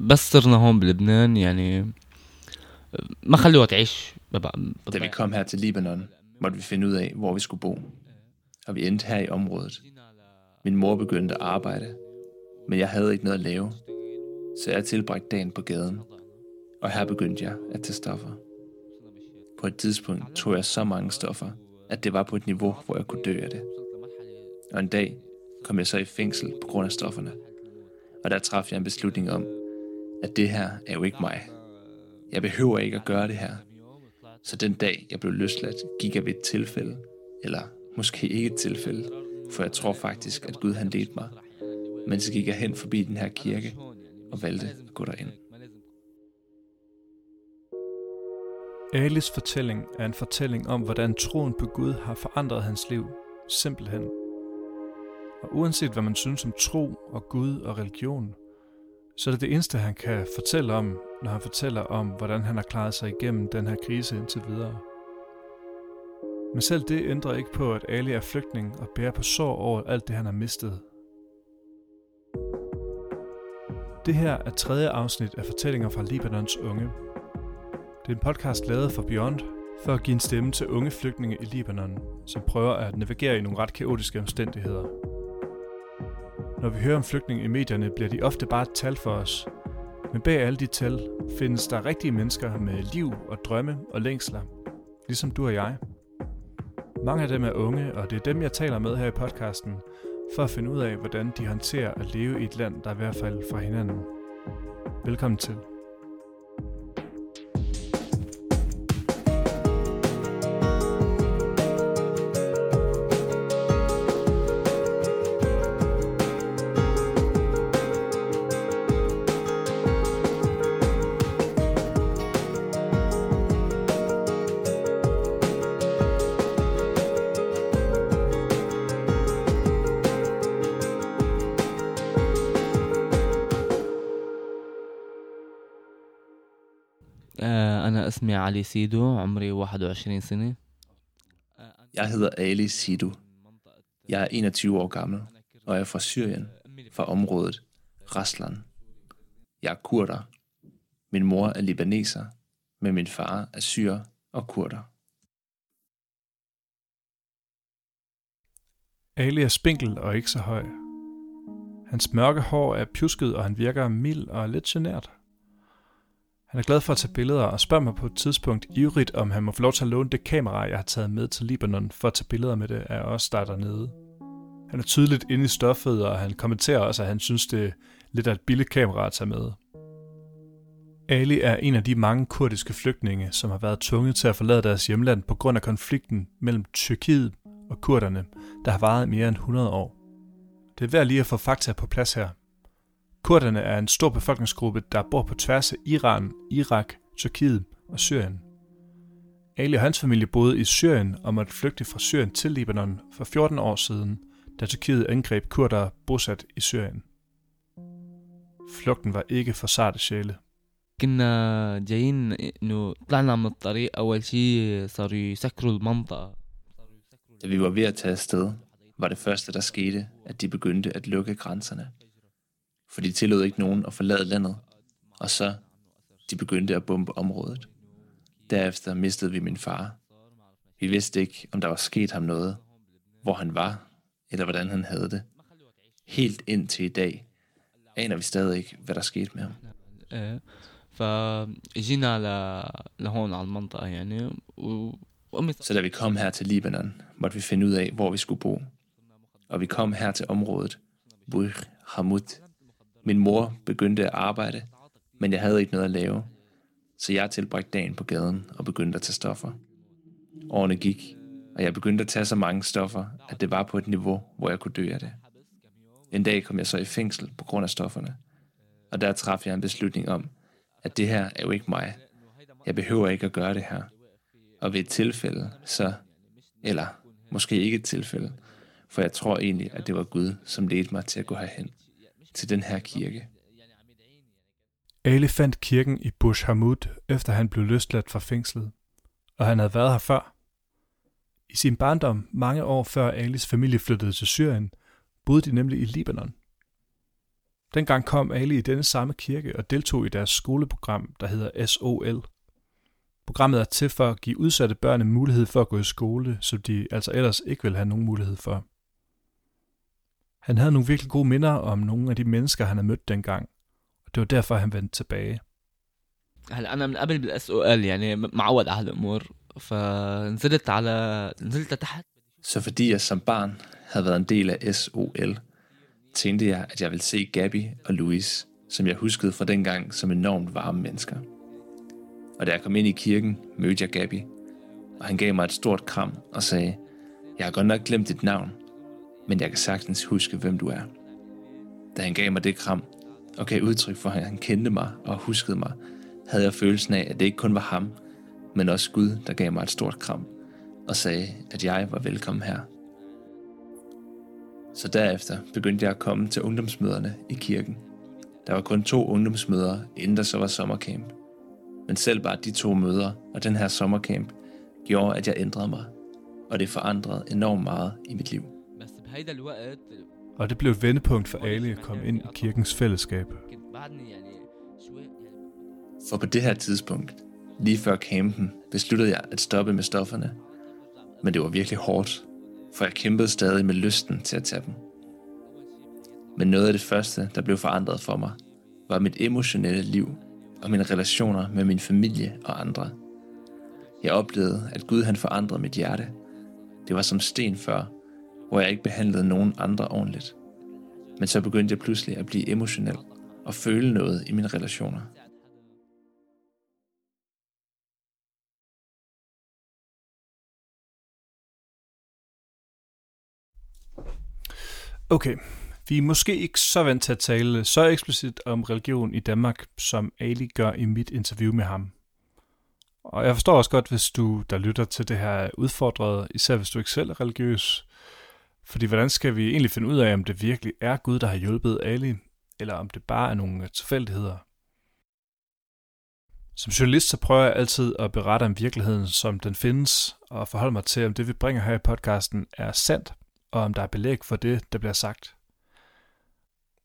بس صرنا هون بلبنان يعني ما خلوها تعيش Da vi kom her til Libanon, måtte vi finde ud af, hvor vi skulle bo. Og vi endte her i området. Min mor begyndte at arbejde, men jeg havde ikke noget at lave. Så jeg tilbragte dagen på gaden. Og her begyndte jeg at tage stoffer. På et tidspunkt tog jeg så mange stoffer, at det var på et niveau, hvor jeg kunne dø af det. Og en dag kom jeg så i fængsel på grund af stofferne. Og der traf jeg en beslutning om, at det her er jo ikke mig. Jeg behøver ikke at gøre det her. Så den dag, jeg blev løsladt, gik jeg ved et tilfælde, eller måske ikke et tilfælde, for jeg tror faktisk, at Gud han ledte mig. Men så gik jeg hen forbi den her kirke og valgte at gå derind. Alis fortælling er en fortælling om, hvordan troen på Gud har forandret hans liv, simpelthen. Og uanset hvad man synes om tro og Gud og religion, så er det det eneste, han kan fortælle om, når han fortæller om, hvordan han har klaret sig igennem den her krise indtil videre. Men selv det ændrer ikke på, at Ali er flygtning og bærer på sår over alt det, han har mistet. Det her er tredje afsnit af Fortællinger fra Libanons unge. Det er en podcast lavet for Beyond, for at give en stemme til unge flygtninge i Libanon, som prøver at navigere i nogle ret kaotiske omstændigheder. Når vi hører om flygtninge i medierne, bliver de ofte bare et tal for os. Men bag alle de tal findes der rigtige mennesker med liv og drømme og længsler, ligesom du og jeg. Mange af dem er unge, og det er dem, jeg taler med her i podcasten, for at finde ud af, hvordan de håndterer at leve i et land, der er i hvert fald fra hinanden. Velkommen til. أنا اسمي علي سيدو عمري 21 سنة Jeg hedder Ali Sidu. Jeg er 21 år gammel, og jeg er fra Syrien, fra området Raslan. Jeg er kurder. Min mor er libaneser, men min far er syrer og kurder. Ali er spinkel og ikke så høj. Hans mørke hår er pjusket, og han virker mild og lidt genert. Han er glad for at tage billeder og spørger mig på et tidspunkt ivrigt, om han må få lov til at låne det kamera, jeg har taget med til Libanon for at tage billeder med det af os, der er dernede. Han er tydeligt inde i stoffet, og han kommenterer også, at han synes, det er lidt af et billigt kamera at tage med. Ali er en af de mange kurdiske flygtninge, som har været tvunget til at forlade deres hjemland på grund af konflikten mellem Tyrkiet og kurderne, der har varet mere end 100 år. Det er værd lige at få fakta på plads her. Kurderne er en stor befolkningsgruppe, der bor på tværs af Iran, Irak, Tyrkiet og Syrien. Ali og hans familie boede i Syrien og måtte flygte fra Syrien til Libanon for 14 år siden, da Tyrkiet angreb kurdere bosat i Syrien. Flugten var ikke for sarte sjæle. كنا جايين انه طلعنا من الطريق اول شيء صاروا يسكروا المنطقة Da vi var ved at tage afsted, var det første, der skete, at de begyndte at lukke grænserne. for de tillod ikke nogen at forlade landet, og så de begyndte at bombe området. Derefter mistede vi min far. Vi vidste ikke, om der var sket ham noget, hvor han var, eller hvordan han havde det. Helt indtil i dag aner vi stadig ikke, hvad der skete med ham. Så da vi kom her til Libanon, måtte vi finde ud af, hvor vi skulle bo. Og vi kom her til området, Bur Hamud, min mor begyndte at arbejde, men jeg havde ikke noget at lave. Så jeg tilbragte dagen på gaden og begyndte at tage stoffer. Årene gik, og jeg begyndte at tage så mange stoffer, at det var på et niveau, hvor jeg kunne dø af det. En dag kom jeg så i fængsel på grund af stofferne. Og der traf jeg en beslutning om, at det her er jo ikke mig. Jeg behøver ikke at gøre det her. Og ved et tilfælde, så... Eller måske ikke et tilfælde, for jeg tror egentlig, at det var Gud, som ledte mig til at gå herhen. Til den her kirke. Ali fandt kirken i Bush Hamud, efter han blev løsladt fra fængslet, og han havde været her før. I sin barndom, mange år før Alis familie flyttede til Syrien, boede de nemlig i Libanon. Dengang kom Ali i denne samme kirke og deltog i deres skoleprogram, der hedder SOL. Programmet er til for at give udsatte børn en mulighed for at gå i skole, som de altså ellers ikke vil have nogen mulighed for. Han havde nogle virkelig gode minder om nogle af de mennesker, han havde mødt dengang, og det var derfor, han vendte tilbage. هلا انا من قبل بالاس او ال يعني معود على هالامور فنزلت على نزلت تحت Så fordi jeg som barn havde været en del af SOL, tænkte jeg, at jeg ville se Gabby og Louis, som jeg huskede fra dengang som enormt varme mennesker. Og da jeg kom ind i kirken, mødte jeg Gabby, og han gav mig et stort kram og sagde, jeg har godt nok glemt dit navn, men jeg kan sagtens huske, hvem du er. Da han gav mig det kram, og gav udtryk for, at han kendte mig og huskede mig, havde jeg følelsen af, at det ikke kun var ham, men også Gud, der gav mig et stort kram og sagde, at jeg var velkommen her. Så derefter begyndte jeg at komme til ungdomsmøderne i kirken. Der var kun to ungdomsmøder, inden der så var sommercamp. Men selv bare de to møder og den her sommercamp gjorde, at jeg ændrede mig. Og det forandrede enormt meget i mit liv. Og det blev et vendepunkt for Ali at komme ind i kirkens fællesskab. For på det her tidspunkt, lige før campen, besluttede jeg at stoppe med stofferne. Men det var virkelig hårdt, for jeg kæmpede stadig med lysten til at tage dem. Men noget af det første, der blev forandret for mig, var mit emotionelle liv og mine relationer med min familie og andre. Jeg oplevede, at Gud han forandrede mit hjerte. Det var som sten før, hvor jeg ikke behandlede nogen andre ordentligt. Men så begyndte jeg pludselig at blive emotionel og føle noget i mine relationer. Okay, vi er måske ikke så vant til at tale så eksplicit om religion i Danmark, som Ali gør i mit interview med ham. Og jeg forstår også godt, hvis du, der lytter til det her, er udfordret, især hvis du ikke selv er religiøs. Fordi hvordan skal vi egentlig finde ud af, om det virkelig er Gud, der har hjulpet Ali, eller om det bare er nogle tilfældigheder? Som journalist så prøver jeg altid at berette om virkeligheden, som den findes, og forholde mig til, om det vi bringer her i podcasten er sandt, og om der er belæg for det, der bliver sagt.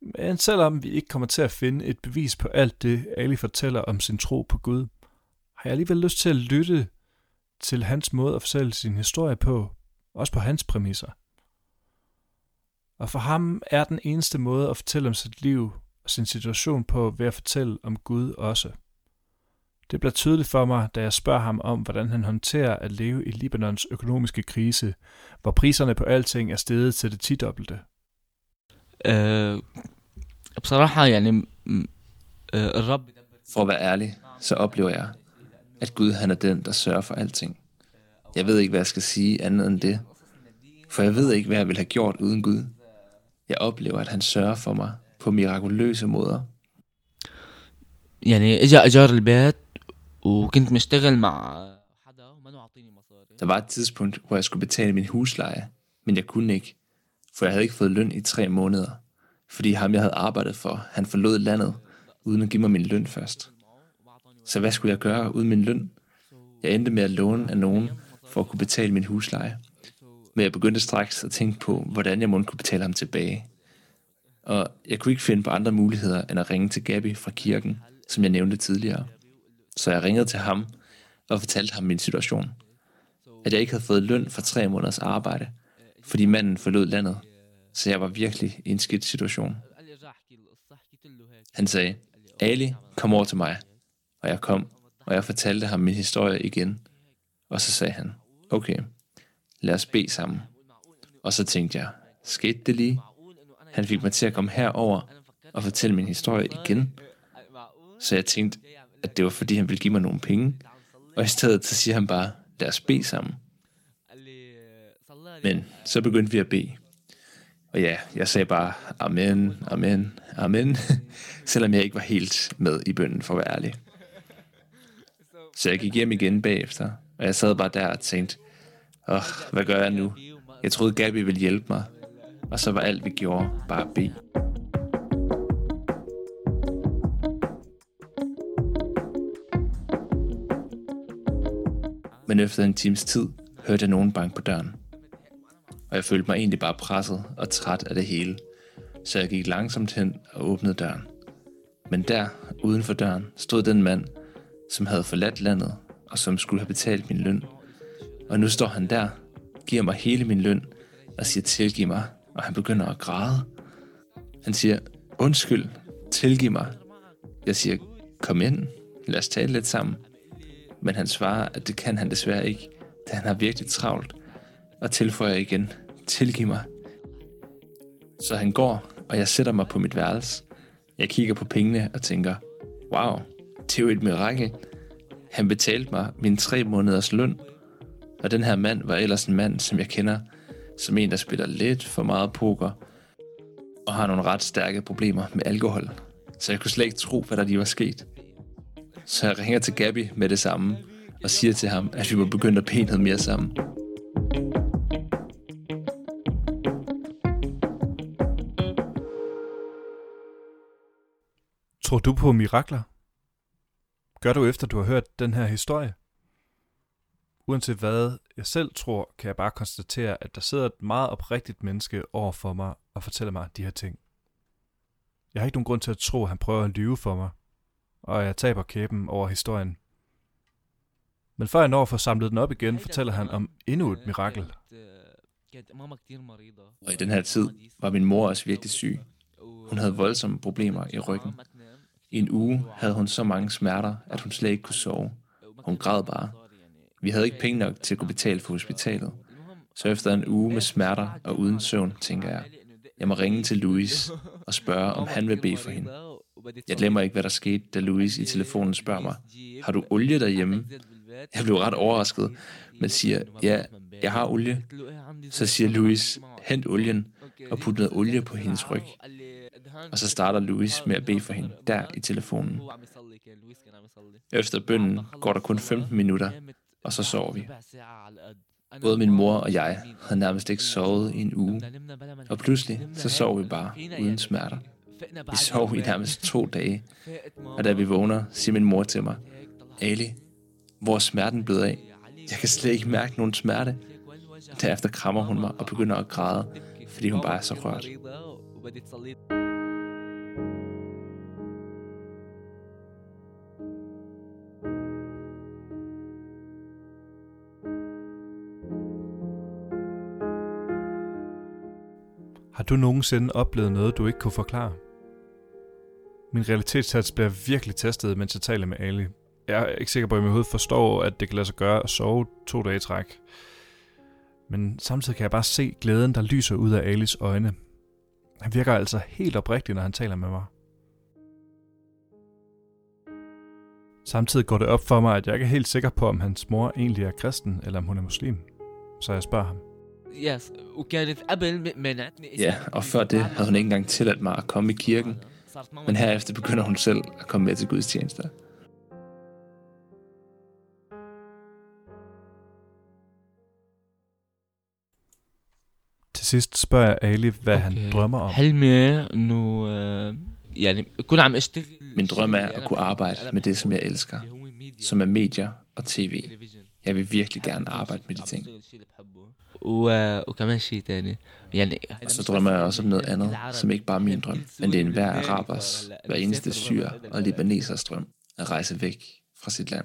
Men selvom vi ikke kommer til at finde et bevis på alt det, Ali fortæller om sin tro på Gud, har jeg alligevel lyst til at lytte til hans måde at fortælle sin historie på, også på hans præmisser. Og for ham er den eneste måde at fortælle om sit liv og sin situation på ved at fortælle om Gud også. Det bliver tydeligt for mig, da jeg spørger ham om, hvordan han håndterer at leve i Libanons økonomiske krise, hvor priserne på alting er steget til det tidobbelte. Øh, for at være ærlig, så oplever jeg, at Gud han er den, der sørger for alting. Jeg ved ikke, hvad jeg skal sige andet end det, for jeg ved ikke, hvad jeg ville have gjort uden Gud. Jeg oplever, at han sørger for mig på mirakuløse måder. يعني اجى اجار البيت وكنت مشتغل مع حدا وما عاطيني مصاري Der var et tidspunkt, hvor jeg skulle betale min husleje, men jeg kunne ikke, for jeg havde ikke fået løn i tre måneder, fordi ham, jeg havde arbejdet for, han forlod landet, uden at give mig min løn først. Så hvad skulle jeg gøre uden min løn? Jeg endte med at låne af nogen for at kunne betale min husleje. men jeg begyndte straks at tænke på, hvordan jeg måske kunne betale ham tilbage. Og jeg kunne ikke finde på andre muligheder, end at ringe til Gabi fra kirken, som jeg nævnte tidligere. Så jeg ringede til ham og fortalte ham min situation. At jeg ikke havde fået løn for tre måneders arbejde, fordi manden forlod landet. Så jeg var virkelig i en skidt situation. Han sagde, Ali, kom over til mig. Og jeg kom, og jeg fortalte ham min historie igen. Og så sagde han, okay, lad os bede sammen. Og så tænkte jeg, skete det lige? Han fik mig til at komme herover og fortælle min historie igen. Så jeg tænkte, at det var fordi, han ville give mig nogle penge. Og i stedet så siger han bare, lad os bede sammen. Men så begyndte vi at bede. Og ja, jeg sagde bare, amen, amen, amen, selvom jeg ikke var helt med i bønden, for at være ærlig. Så jeg gik hjem igen bagefter, og jeg sad bare der og tænkte, åh, hvad gør jeg nu? Jeg troede, Gabi ville hjælpe mig, og så var alt, vi gjorde, bare B. Men efter en times tid hørte jeg nogen banke på døren. Og jeg følte mig egentlig bare presset og træt af det hele. så jeg gik langsomt hen og åbnede døren. Men der, uden for døren, stod den mand, som havde forladt landet, og som skulle have betalt min løn. Og nu står han der, giver mig hele min løn, og siger tilgiv mig, og han begynder at græde. Han siger, undskyld, tilgiv mig. Jeg siger, kom ind, lad os tale lidt sammen. Men han svarer, at det kan han desværre ikke, da han har virkelig travlt, og tilføjer igen, tilgiv mig. Så han går, og jeg sætter mig på mit værelse. Jeg kigger på pengene og tænker, wow, det er jo et mirakel. Han betalte mig min tre måneders løn, og den her mand var ellers en mand, som jeg kender, som en, der spiller lidt for meget poker, og har nogle ret stærke problemer med alkohol. Så jeg kunne slet ikke tro, hvad der lige var sket. Så jeg ringer til Gabby med det samme, og siger til ham, at vi må begynde at pæne mere sammen. Tror du på mirakler? Gør du efter, du har hørt den her historie? Uanset hvad jeg selv tror, kan jeg bare konstatere, at der sidder et meget oprigtigt menneske over for mig og fortæller mig de her ting. Jeg har ikke nogen grund til at tro, at han prøver at lyve for mig, og jeg taber kæben over historien. Men før jeg når at få samlet den op igen, fortæller han om endnu et mirakel. Og i den her tid var min mor også virkelig syg. Hun havde voldsomme problemer i ryggen. I en uge havde hun så mange smerter, at hun slet ikke kunne sove. Hun græd bare. Vi havde ikke penge nok til at kunne betale for hospitalet. Så efter en uge med smerter og uden søvn, tænker jeg, jeg må ringe til Louis og spørge, om han vil bede for hende. Jeg glemmer ikke, hvad der skete, da Louis i telefonen spørger mig, har du olie derhjemme? Jeg blev ret overrasket, men siger, ja, jeg har olie. Så siger Louis, hent olien og put noget olie på hendes ryg. Og så starter Louis med at bede for hende, der i telefonen. Efter bønden går der kun 15 minutter, og så sov vi. Både min mor og jeg havde nærmest ikke sovet i en uge, og pludselig så sov vi bare uden smerter. Vi sov i nærmest to dage, og da vi vågner, siger min mor til mig, Ali, hvor er smerten blevet af? Jeg kan slet ikke mærke nogen smerte. Derefter krammer hun mig og begynder at græde, fordi hun bare er så rørt. Har du nogensinde oplevet noget, du ikke kunne forklare? Min realitetssats bliver virkelig testet, mens jeg taler med Ali. Jeg er ikke sikker på, at jeg i mit hoved forstår, at det kan lade sig gøre at sove to dage i træk. Men samtidig kan jeg bare se glæden, der lyser ud af Alis øjne. Han virker altså helt oprigtig, når han taler med mig. Samtidig går det op for mig, at jeg ikke er helt sikker på, om hans mor egentlig er kristen, eller om hun er muslim. Så jeg spørger ham. Yes, وكانت قبل منعتني Ja, og før det havde hun ikke engang tilladt mig at komme i kirken, men herefter begynder hun selv at komme med til gudstjenester. Til sidst spørger jeg Ali, hvad okay. han أوكي. drømmer om. حلمي انه آه، يعني اكون عم اشتغل Min drøm er at kunne arbejde med det, som jeg elsker, som er medier og tv. Jeg vil virkelig gerne arbejde med de ting. Og så drømmer jeg også om noget andet, som ikke bare er min drøm, men det er enhver arabers, hver eneste syrer og libanesers drøm at rejse væk fra sit land.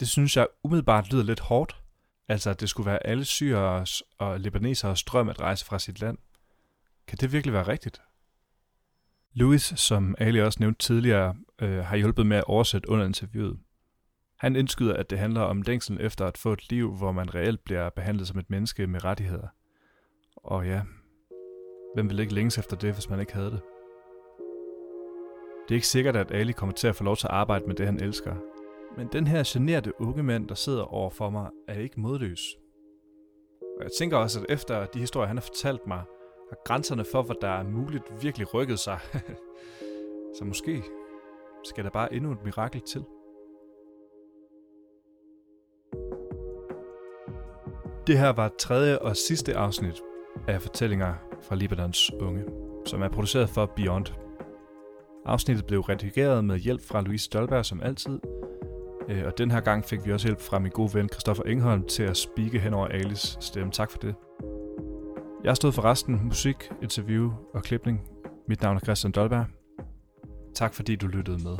Det synes jeg umiddelbart lyder lidt hårdt. Altså, at det skulle være alle syrere og libaneseres drøm at rejse fra sit land. Kan det virkelig være rigtigt? Louis, som Ali også nævnte tidligere, øh, har hjulpet med at oversætte under interviewet. Han indskyder, at det handler om længsel efter at få et liv, hvor man reelt bliver behandlet som et menneske med rettigheder. Og ja, hvem vil ikke længes efter det, hvis man ikke havde det? Det er ikke sikkert, at Ali kommer til at få lov til at arbejde med det, han elsker. Men den her generte unge mand, der sidder over for mig, er ikke modløs. Og jeg tænker også, at efter de historier, han har fortalt mig, har grænserne for, hvad der er muligt, virkelig rykket sig. Så måske skal der bare endnu et mirakel til. Det her var tredje og sidste afsnit af Fortællinger fra Libanons unge, som er produceret for Beyond. Afsnittet blev redigeret med hjælp fra Louise Stolberg som altid, øh, og den her gang fik vi også hjælp fra min gode ven Christoffer Engholm til at spike hen over Alice stemme. Tak for det. Jeg stod for resten musik, interview og klipning. Mit navn er Christian Dolberg. Tak fordi du lyttede med.